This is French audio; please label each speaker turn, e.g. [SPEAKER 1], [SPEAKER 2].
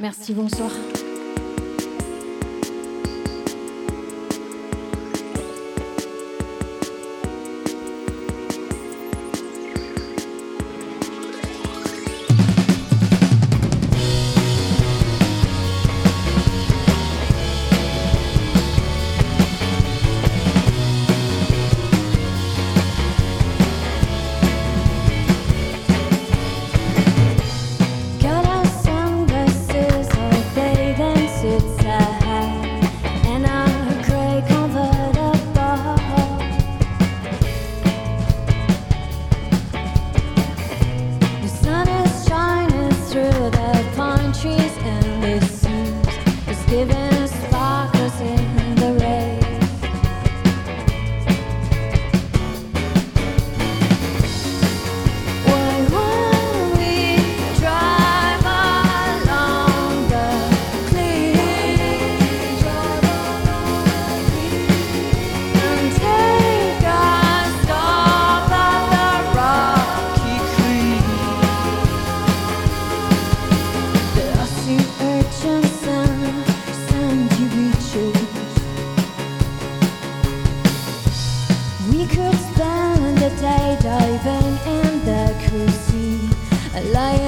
[SPEAKER 1] Merci, bonsoir. lion